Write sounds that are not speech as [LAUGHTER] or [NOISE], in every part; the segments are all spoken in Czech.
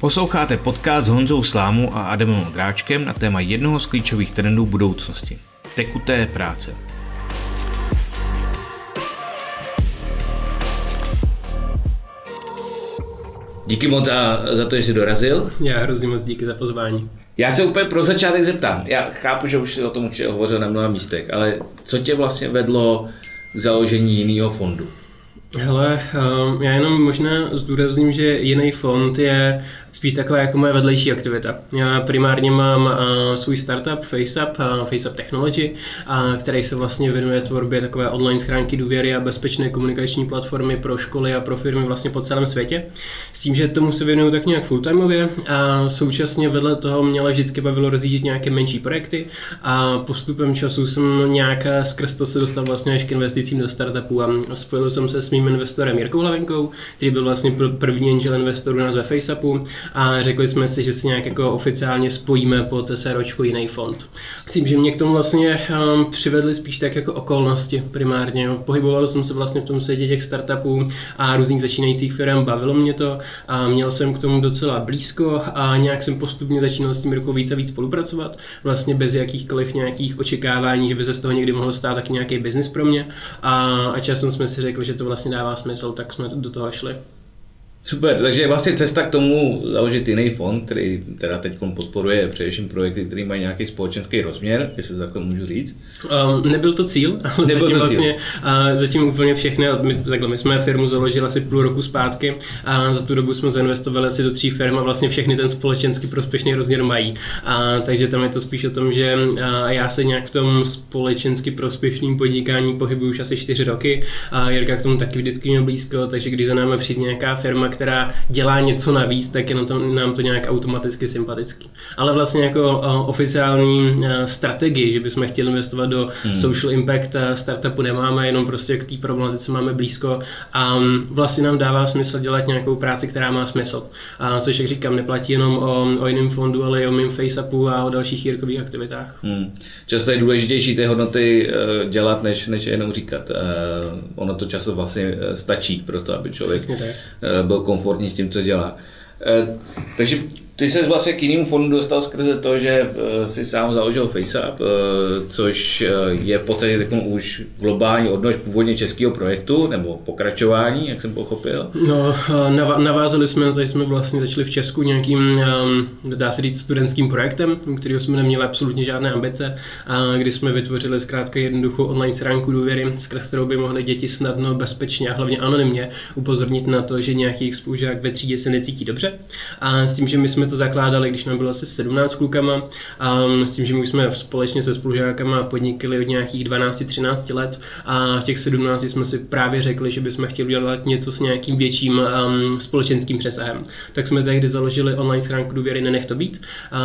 Posloucháte podcast s Honzou Slámu a Adamem Dráčkem na téma jednoho z klíčových trendů budoucnosti. Tekuté práce. Díky moc za, za to, že jsi dorazil. Já hrozně moc díky za pozvání. Já se úplně pro začátek zeptám. Já chápu, že už jsi o tom určitě hovořil na mnoha místech, ale co tě vlastně vedlo k založení jiného fondu? Hele, ehm, já jenom možná zdůrazním, že jiný fond je spíš taková jako moje vedlejší aktivita. Já primárně mám uh, svůj startup FaceUp, uh, FaceUp Technology, uh, který se vlastně věnuje tvorbě takové online schránky důvěry a bezpečné komunikační platformy pro školy a pro firmy vlastně po celém světě. S tím, že tomu se věnuju tak nějak fulltimeově a současně vedle toho mě vždycky bavilo rozjíždět nějaké menší projekty a postupem času jsem nějak skrz to se dostal vlastně až k investicím do startupů a spojil jsem se s mým investorem Jirkou Hlavenkou, který byl vlastně první angel investor u nás ve FaceUpu a řekli jsme si, že si nějak jako oficiálně spojíme pod SROčku jiný fond. Myslím, že mě k tomu vlastně um, přivedly spíš tak jako okolnosti primárně. Pohyboval jsem se vlastně v tom světě těch startupů a různých začínajících firm, bavilo mě to a měl jsem k tomu docela blízko a nějak jsem postupně začínal s tím rukou víc a víc spolupracovat, vlastně bez jakýchkoliv nějakých očekávání, že by se z toho někdy mohlo stát taky nějaký biznis pro mě a, a časem jsme si řekli, že to vlastně dává smysl, tak jsme do toho šli. Super, takže vlastně cesta k tomu založit jiný fond, který teda teď podporuje především projekty, které mají nějaký společenský rozměr, jestli to takhle můžu říct. Um, nebyl to cíl, [LAUGHS] ale nebyl to vlastně, cíl. Uh, zatím úplně všechny, my, takhle, my jsme firmu založili asi půl roku zpátky a za tu dobu jsme zainvestovali asi do tří firm a vlastně všechny ten společenský prospěšný rozměr mají. A, takže tam je to spíš o tom, že a já se nějak v tom společensky prospěšným podnikání pohybuju už asi čtyři roky a Jirka k tomu taky vždycky měl blízko, takže když za námi přijde nějaká firma, která dělá něco navíc, tak je na to, nám to nějak automaticky sympatický. Ale vlastně jako oficiální strategii, že bychom chtěli investovat do hmm. social impact startupu nemáme, jenom prostě k té problematice máme blízko a vlastně nám dává smysl dělat nějakou práci, která má smysl. A což, jak říkám, neplatí jenom o, o jiném fondu, ale i o mým FaceUpu a o dalších jirkových aktivitách. Hmm. Často je důležitější ty hodnoty eh, dělat, než, než jenom říkat. Eh, ono to často vlastně eh, stačí pro to, aby člověk byl komfortní s tím, co dělá. Eh, takže ty se vlastně k jinému fondu dostal skrze to, že eh, si sám založil FaceUp, eh, což eh, je v podstatě už globální odnož původně českého projektu, nebo pokračování, jak jsem pochopil. No, navázali jsme, tady jsme vlastně začali v Česku nějakým, dá se říct, studentským projektem, kterého jsme neměli absolutně žádné ambice, a kdy jsme vytvořili zkrátka jednoduchou online stránku důvěry, skrz kterou by mohly děti snadno, bezpečně a hlavně anonymně upozornit na to, že nějaký jejich spolužák ve třídě se necítí dobře. A s tím, že my jsme jsme to zakládali, když nám bylo asi 17 klukama a s tím, že my jsme společně se spolužákama podnikli od nějakých 12-13 let a v těch 17 jsme si právě řekli, že bychom chtěli dělat něco s nějakým větším um, společenským přesahem. Tak jsme tehdy založili online schránku důvěry Nenech to být.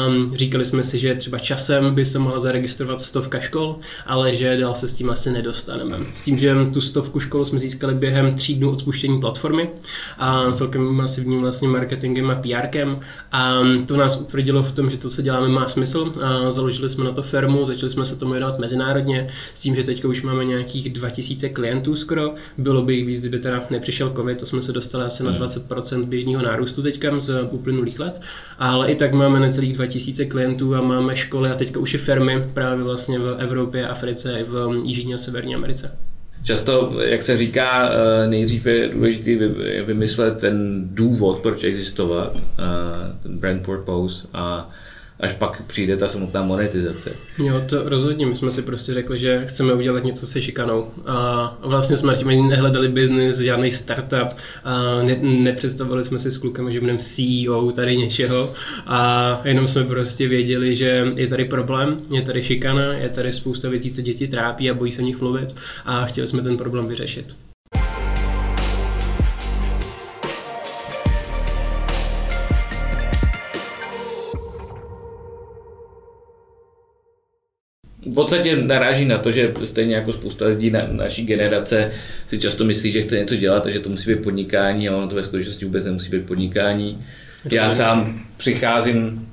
Um, říkali jsme si, že třeba časem by se mohla zaregistrovat stovka škol, ale že dál se s tím asi nedostaneme. S tím, že tu stovku škol jsme získali během tří dnů od spuštění platformy a celkem masivním vlastně marketingem a PRkem a a to nás utvrdilo v tom, že to, co děláme, má smysl. A založili jsme na to firmu, začali jsme se tomu věnovat mezinárodně, s tím, že teď už máme nějakých 2000 klientů skoro. Bylo by jich víc, kdyby teda nepřišel COVID, to jsme se dostali asi na 20% hmm. běžného nárůstu teďka z uplynulých let. Ale i tak máme necelých 2000 klientů a máme školy a teďka už i firmy právě vlastně v Evropě, Africe i v Jižní a Severní Americe. Často, jak se říká, eh, nejdřív je důležité vymyslet ten důvod, proč existovat, eh, ten brand purpose a až pak přijde ta samotná monetizace. Jo, to rozhodně. My jsme si prostě řekli, že chceme udělat něco se šikanou. A vlastně jsme tím nehledali biznis, žádný startup. A ne, nepředstavovali jsme si s klukami, že budeme CEO tady něčeho. A jenom jsme prostě věděli, že je tady problém, je tady šikana, je tady spousta věcí, co děti trápí a bojí se o nich mluvit. A chtěli jsme ten problém vyřešit. Podstatě naráží na to, že stejně jako spousta lidí na naší generace si často myslí, že chce něco dělat a že to musí být podnikání a ono to ve skutečnosti vůbec nemusí být podnikání. Já sám přicházím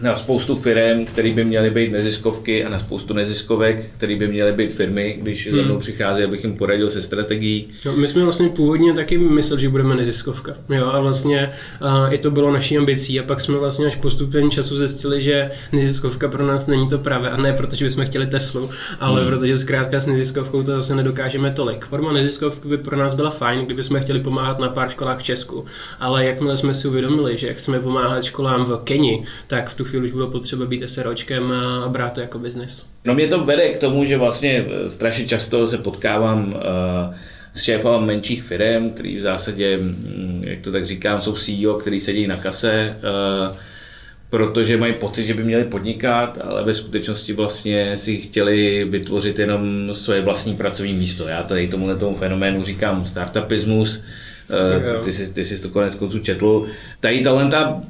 na spoustu firm, které by měly být neziskovky a na spoustu neziskovek, které by měly být firmy, když hmm. za mnou přichází, abych jim poradil se strategií. No, my jsme vlastně původně taky mysleli, že budeme neziskovka. Jo, a vlastně a i to bylo naší ambicí a pak jsme vlastně až postupem času zjistili, že neziskovka pro nás není to pravé a ne protože bychom chtěli Teslu, ale hmm. protože zkrátka s neziskovkou to zase nedokážeme tolik. Forma neziskovky by pro nás byla fajn, kdyby jsme chtěli pomáhat na pár školách v Česku, ale jakmile jsme si uvědomili, že jak chceme pomáhat školám v Keni, tak v tu chvíli už bylo potřeba být SROčkem a brát to jako biznis. No mě to vede k tomu, že vlastně eh, strašně často se potkávám uh, s šéfem menších firm, který v zásadě, mm, jak to tak říkám, jsou CEO, který sedí na kase, uh, protože mají pocit, že by měli podnikat, ale ve skutečnosti vlastně si chtěli vytvořit jenom svoje vlastní pracovní místo. Já tady tomuhle tomu fenoménu říkám startupismus, ty jsi, ty jsi to konec konců četl. Tady talenta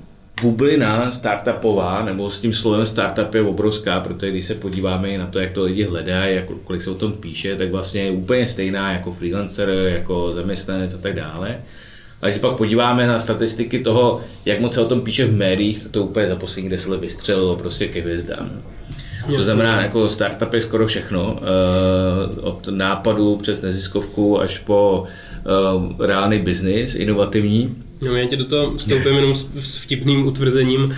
bublina startupová, nebo s tím slovem startup je obrovská, protože když se podíváme na to, jak to lidi hledají, jak, kolik se o tom píše, tak vlastně je úplně stejná jako freelancer, jako zaměstnanec a tak dále. A když se pak podíváme na statistiky toho, jak moc se o tom píše v médiích, to to úplně za poslední deset let vystřelilo prostě ke hvězdám. To znamená, jako startup je skoro všechno, eh, od nápadu přes neziskovku až po eh, reálný biznis, inovativní. No, já tě do toho vstoupím jenom s, s vtipným utvrzením,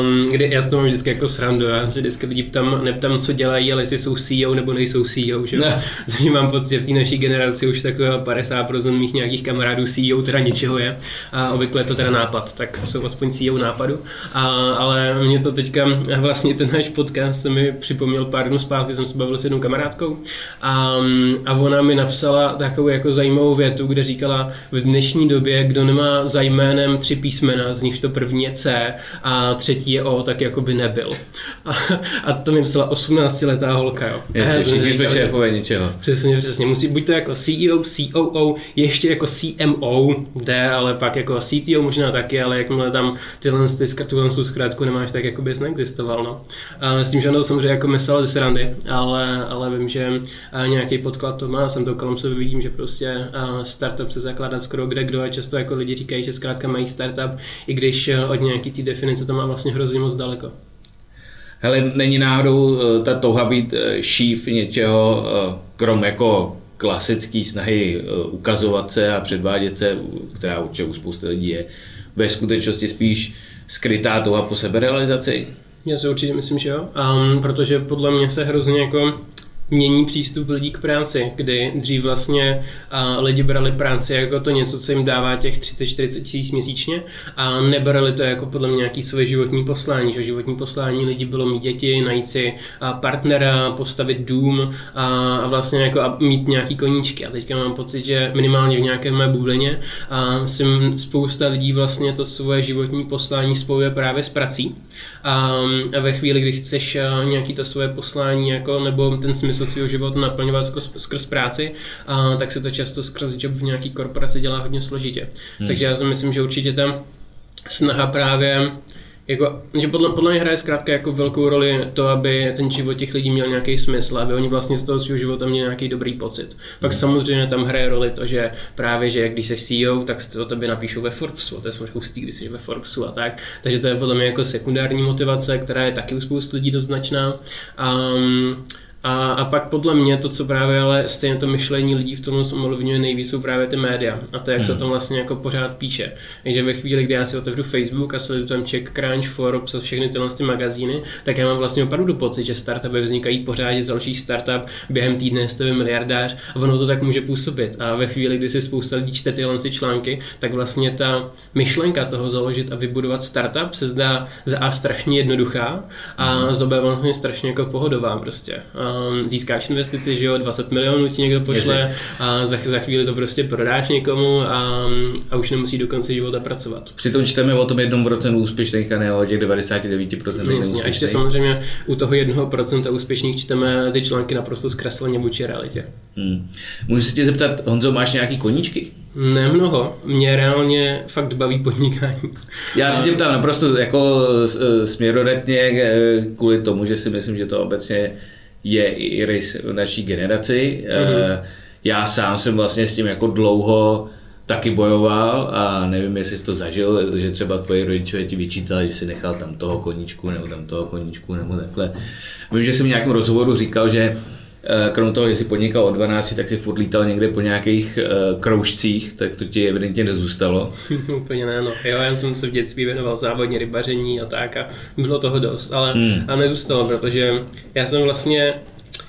um, kde já s toho mám vždycky jako srandu. Já se vždycky lidi ptám, neptám, co dělají, ale jestli jsou CEO nebo nejsou CEO. Že? Ne. [LAUGHS] Takže mám pocit, že v té naší generaci už takového 50% mých nějakých kamarádů CEO teda něčeho je. A obvykle je to teda nápad, tak jsou aspoň CEO nápadu. A, ale mě to teďka, vlastně ten náš podcast se mi připomněl pár dnů zpátky, jsem se bavil s jednou kamarádkou a, a ona mi napsala takovou jako zajímavou větu, kde říkala, v dnešní době, kdo nemá za jménem tři písmena, z nich to první je C a třetí je O, tak jako by nebyl. A, a to mi myslela 18-letá holka, jo. Jasně, všichni jsme šéfové něčeho. Přesně, přesně. Musí buď to jako CEO, COO, ještě jako CMO, jde, ale pak jako CTO možná taky, ale jakmile tam tyhle ty tuhle zkrátku nemáš, tak jako bys neexistoval, no. A myslím, že ono to samozřejmě jako myslel ze srandy, ale, ale vím, že nějaký podklad to má, jsem to kolem sebe vidím, že prostě startup se zakládat skoro kde kdo a často jako lidi říkají, že zkrátka mají startup, i když eh, od nějaký té definice to má vlastně hrozně moc daleko. Hele, není náhodou eh, ta touha být eh, šíf něčeho, krom jako klasický snahy ukazovat se a předvádět se, která určitě u spousty lidí je, ve skutečnosti spíš skrytá touha po seberealizaci? Já si určitě myslím, že jo, um, protože podle mě se hrozně jako mění přístup lidí k práci, kdy dřív vlastně lidi brali práci jako to něco, co jim dává těch 30-40 tisíc měsíčně a nebrali to jako podle mě nějaký své životní poslání. Že životní poslání lidí bylo mít děti, najít si partnera, postavit dům a, a vlastně jako a mít nějaký koníčky. A teďka mám pocit, že minimálně v nějaké mé bublině a si spousta lidí vlastně to svoje životní poslání spojuje právě s prací. A, ve chvíli, kdy chceš nějaký to svoje poslání jako, nebo ten smysl smysl svého života naplňovat skrz, skrz práci, a tak se to často skrz job v nějaký korporaci dělá hodně složitě. Hmm. Takže já si myslím, že určitě tam snaha právě jako, že podle, podle mě hraje zkrátka jako velkou roli to, aby ten život těch lidí měl nějaký smysl, aby oni vlastně z toho svého života měli nějaký dobrý pocit. Pak hmm. samozřejmě tam hraje roli to, že právě, že když jsi CEO, tak o tobě napíšou ve Forbesu, to je samozřejmě hustý, když jsi ve Forbesu a tak. Takže to je podle mě jako sekundární motivace, která je taky u spoustu lidí dost značná. Um, a, a pak podle mě to, co právě ale stejně to myšlení lidí v tom ovlivňuje nejvíc, jsou právě ty média. A to, jak hmm. se o tom vlastně jako pořád píše. Takže ve chvíli, kdy já si otevřu Facebook a sleduju tam Czech Crunch, Forbes a všechny tyhle ty magazíny, tak já mám vlastně opravdu pocit, že startupy vznikají pořád, že další startup během týdne jste miliardář a ono to tak může působit. A ve chvíli, kdy si spousta lidí čte tyhle ty články, tak vlastně ta myšlenka toho založit a vybudovat startup se zdá za A strašně jednoduchá a hmm. za B vlastně strašně jako pohodová prostě. A získáš investici, že jo, 20 milionů ti někdo pošle a za, za chvíli to prostě prodáš někomu a, a už nemusí do konce života pracovat. Přitom čteme o tom jednom procentu úspěšných a ne o těch 99% Jasně, a ještě samozřejmě u toho jednoho procenta úspěšných čteme ty články naprosto zkresleně vůči realitě. Hmm. Můžu se tě zeptat, Honzo, máš nějaký koníčky? Nemnoho. Mě reálně fakt baví podnikání. Já se tě ptám naprosto jako směrodatně eh, kvůli tomu, že si myslím, že to obecně je i rys naší generaci. Mm-hmm. Já sám jsem vlastně s tím jako dlouho taky bojoval a nevím, jestli jsi to zažil, že třeba tvoji rodiče ti vyčítali, že si nechal tam toho koníčku nebo tam toho koníčku nebo takhle. Vím, že jsem v nějakém rozhovoru říkal, že krom toho, jsi podnikal od 12, tak si furt lítal někde po nějakých uh, kroužcích, tak to ti evidentně nezůstalo. [LAUGHS] Úplně ne, no. Jo, já jsem se v dětství věnoval závodně rybaření a tak a bylo toho dost, ale hmm. a nezůstalo, protože já jsem vlastně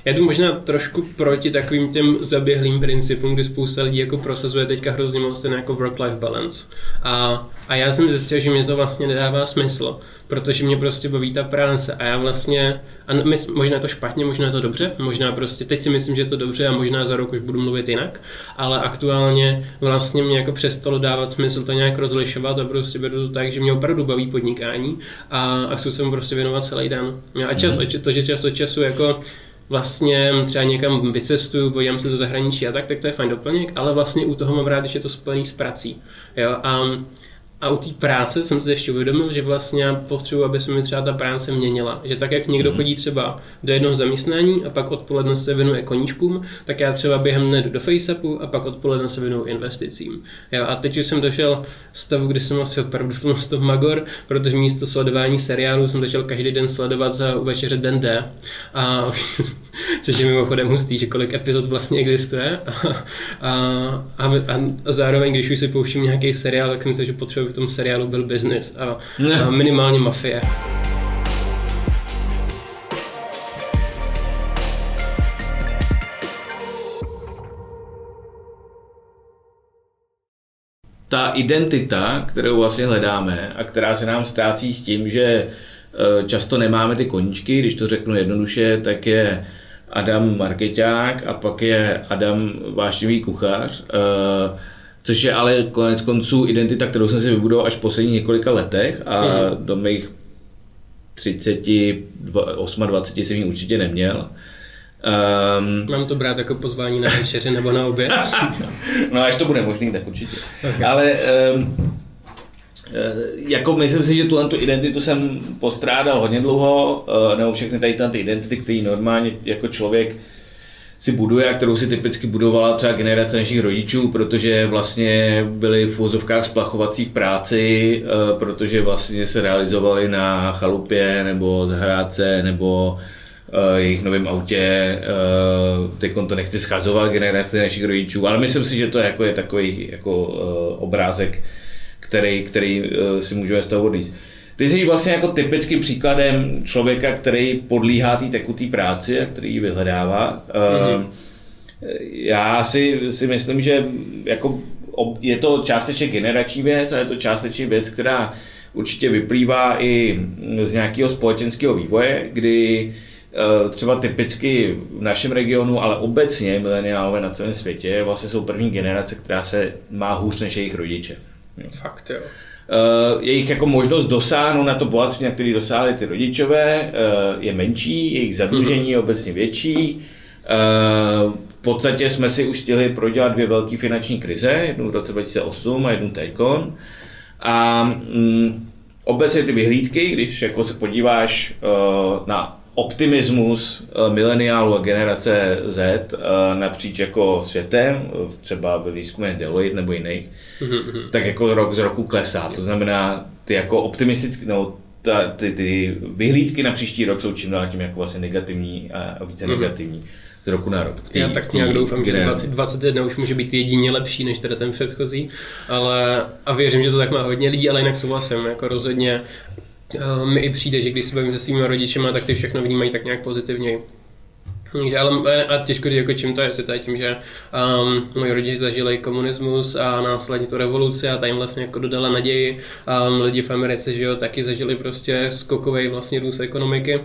já jdu možná trošku proti takovým těm zaběhlým principům, kdy spousta lidí jako prosazuje teďka hrozně moc ten jako work-life balance. A, a já jsem zjistil, že mě to vlastně nedává smysl, protože mě prostě baví ta práce a já vlastně, a my, možná je to špatně, možná je to dobře, možná prostě, teď si myslím, že je to dobře a možná za rok už budu mluvit jinak, ale aktuálně vlastně mě jako přestalo dávat smysl to nějak rozlišovat a prostě beru to tak, že mě opravdu baví podnikání a, a chci se mu prostě věnovat celý den. A čas, mm-hmm. to, že čas od času jako vlastně třeba někam vycestuju, podívám se do zahraničí a tak, tak to je fajn doplněk, ale vlastně u toho mám rád, že je to spojený s prací. Jo? A a u té práce jsem si ještě uvědomil, že vlastně já potřebuji, aby se mi třeba ta práce měnila. Že tak, jak někdo mhm. chodí třeba do jednoho zaměstnání a pak odpoledne se věnuje koníčkům, tak já třeba během dne jdu do FaceAppu a pak odpoledne se věnuju investicím. Jo, a teď už jsem došel stavu, kdy jsem asi opravdu v tom magor, protože místo sledování seriálu jsem začal každý den sledovat u večeře Den D. A [LAUGHS] což je mimochodem hustý, že kolik epizod vlastně existuje. [LAUGHS] A, a, a, a zároveň, když už si pouštím nějaký seriál, tak myslím, že potřebuji v tom seriálu byl business a, a minimálně mafie. ta identita, kterou vlastně hledáme a která se nám ztrácí s tím, že e, často nemáme ty koníčky, když to řeknu jednoduše, tak je Adam marketák a pak je Adam vášnivý kuchař. Což je ale konec konců identita, kterou jsem si vybudoval až v posledních několika letech a mm. do mých 30, 28 jsem ji určitě neměl. Um, Mám to brát jako pozvání na večeři nebo na oběd? [LAUGHS] no až to bude možný, tak určitě. Okay. Ale um, jako myslím si, že tuhle tu identitu jsem postrádal hodně dlouho, uh, nebo všechny tady ty identity, které normálně jako člověk si buduje a kterou si typicky budovala třeba generace našich rodičů, protože vlastně byli v úzovkách splachovací v práci, eh, protože vlastně se realizovali na chalupě nebo zahrádce nebo eh, jejich novém autě. Eh, teď to nechci schazovat generace našich rodičů, ale myslím si, že to je, jako, je takový jako obrázek, který, který si můžeme z toho odníst. Ty jsi vlastně jako typickým příkladem člověka, který podlíhá té tekutý práci a který ji vyhledává. Mm-hmm. Já si, si myslím, že jako je to částečně generační věc a je to částečně věc, která určitě vyplývá i z nějakého společenského vývoje, kdy eh, třeba typicky v našem regionu, ale obecně mileniálové na celém světě vlastně jsou první generace, která se má hůř než jejich rodiče. Fakt jo. Uh, jejich jako možnost dosáhnout na to bohatství, na který dosáhli ty rodičové, uh, je menší, jejich zadlužení je obecně větší. Uh, v podstatě jsme si už stihli prodělat dvě velké finanční krize, jednu v roce 2008 a jednu teďkon. A um, obecně ty vyhlídky, když jako se podíváš na optimismus mileniálu a generace Z napříč jako světem, třeba ve výzkumě Deloitte nebo jiných, mm-hmm. tak jako rok z roku klesá. To znamená, ty jako optimistické, no, ta, ty, ty vyhlídky na příští rok jsou čím dál tím jako vlastně negativní a více mm-hmm. negativní z roku na rok. Já tak nějak doufám, že 2021 už může být jedině lepší než teda ten předchozí, ale a věřím, že to tak má hodně lidí, ale jinak souhlasím, jako rozhodně mi i přijde, že když se bavím se svými rodičema, tak ty všechno vnímají tak nějak pozitivněji. Ale a těžko říct, jako čím to je, jestli to je tím, že um, moji rodiče zažili komunismus a následně tu revoluci a ta jim vlastně jako dodala naději. Um, lidi v Americe, že jo, taky zažili prostě skokový vlastně růst ekonomiky.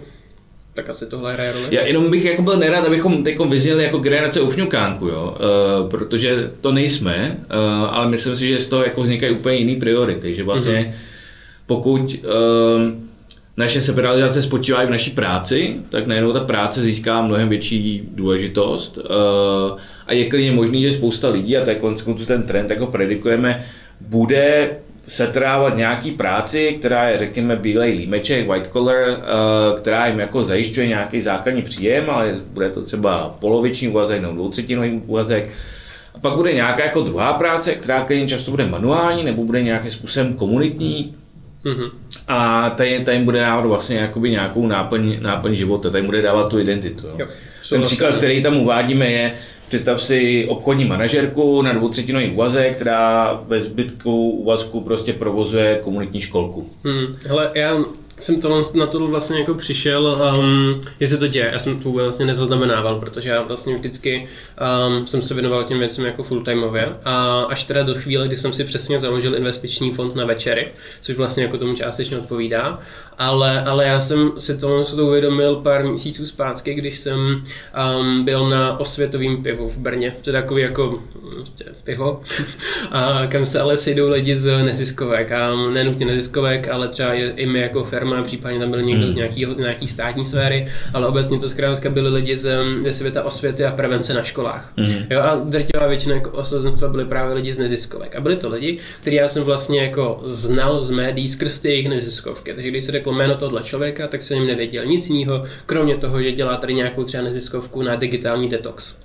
Tak asi tohle hraje roli. Já jenom bych jako byl nerad, abychom teď vyzněli jako generace ufňukánku, jo? Uh, protože to nejsme, uh, ale myslím si, že z toho jako vznikají úplně jiný priority, že vlastně mm-hmm. Pokud uh, naše seberalizace spočívá i v naší práci, tak najednou ta práce získá mnohem větší důležitost eh, a je klidně možný, že spousta lidí, a to je konec ten trend, jako predikujeme, bude setrávat nějaký práci, která je, řekněme, bílej límeček, white collar, eh, která jim jako zajišťuje nějaký základní příjem, ale bude to třeba poloviční úvazek nebo dvoutřetinový úvazek. A pak bude nějaká jako druhá práce, která klidně často bude manuální nebo bude nějakým způsobem komunitní, Mm-hmm. A tady, tady bude dávat vlastně jakoby nějakou náplň, náplň života, tady bude dávat tu identitu. Jo. Jo. Ten příklad, který tam uvádíme, je, představ si obchodní manažerku na dvoutřetinový úvazek, která ve zbytku úvazku prostě provozuje komunitní školku. Hmm. Hele, já jsem to na to vlastně jako přišel, um, jestli to děje. Já jsem to vlastně nezaznamenával, protože já vlastně vždycky um, jsem se věnoval těm věcem jako fulltimeově. A až teda do chvíle, kdy jsem si přesně založil investiční fond na večery, což vlastně jako tomu částečně odpovídá. Ale, ale já jsem si to, to uvědomil pár měsíců zpátky, když jsem um, byl na osvětovém pivu v Brně. To je takový jako prostě pivo, [LAUGHS] a kam se ale sejdou lidi z neziskovek. A nenutně neziskovek, ale třeba i my jako firma firma, případně tam byl někdo hmm. z nějaký, nějaký státní sféry, ale obecně to zkrátka byli lidi z, ze světa osvěty a prevence na školách. Hmm. Jo, a drtivá většina jako osazenstva byly právě lidi z neziskovek. A byli to lidi, který já jsem vlastně jako znal z médií skrz ty jejich neziskovky. Takže když se řeklo jméno tohle člověka, tak jsem jim nevěděl nic jiného, kromě toho, že dělá tady nějakou třeba neziskovku na digitální detox.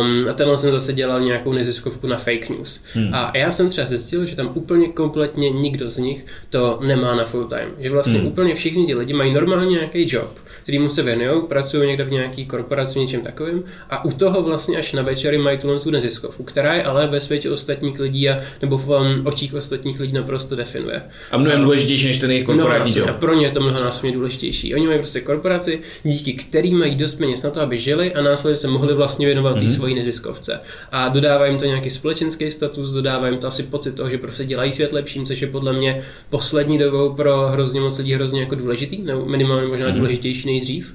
Um, a tenhle jsem zase dělal nějakou neziskovku na fake news. Hmm. A já jsem třeba zjistil, že tam úplně kompletně nikdo z nich to nemá na full time. Že vlastně hmm. úplně všichni ti lidi mají normálně nějaký job, kterýmu se věnují, pracují někde v nějaký korporaci, něčem takovým a u toho vlastně až na večery mají tu tu neziskovku, která je ale ve světě ostatních lidí a, nebo v um, očích ostatních lidí naprosto definuje. A mnohem důležitější než ten jejich korporátní no. A pro ně je to mnohonásobně důležitější. Oni mají prostě korporaci, díky kterým mají dost peněz na to, aby žili a následně se mohli vlastně věnovat mm-hmm. té svojí neziskovce. A dodává jim to nějaký společenský status, dodává jim to asi pocit toho, že prostě dělají svět lepším, což je podle mě poslední dobou pro hrozně moc lidí hrozně jako důležitý, nebo minimálně možná mm-hmm. důležitější nejdřív.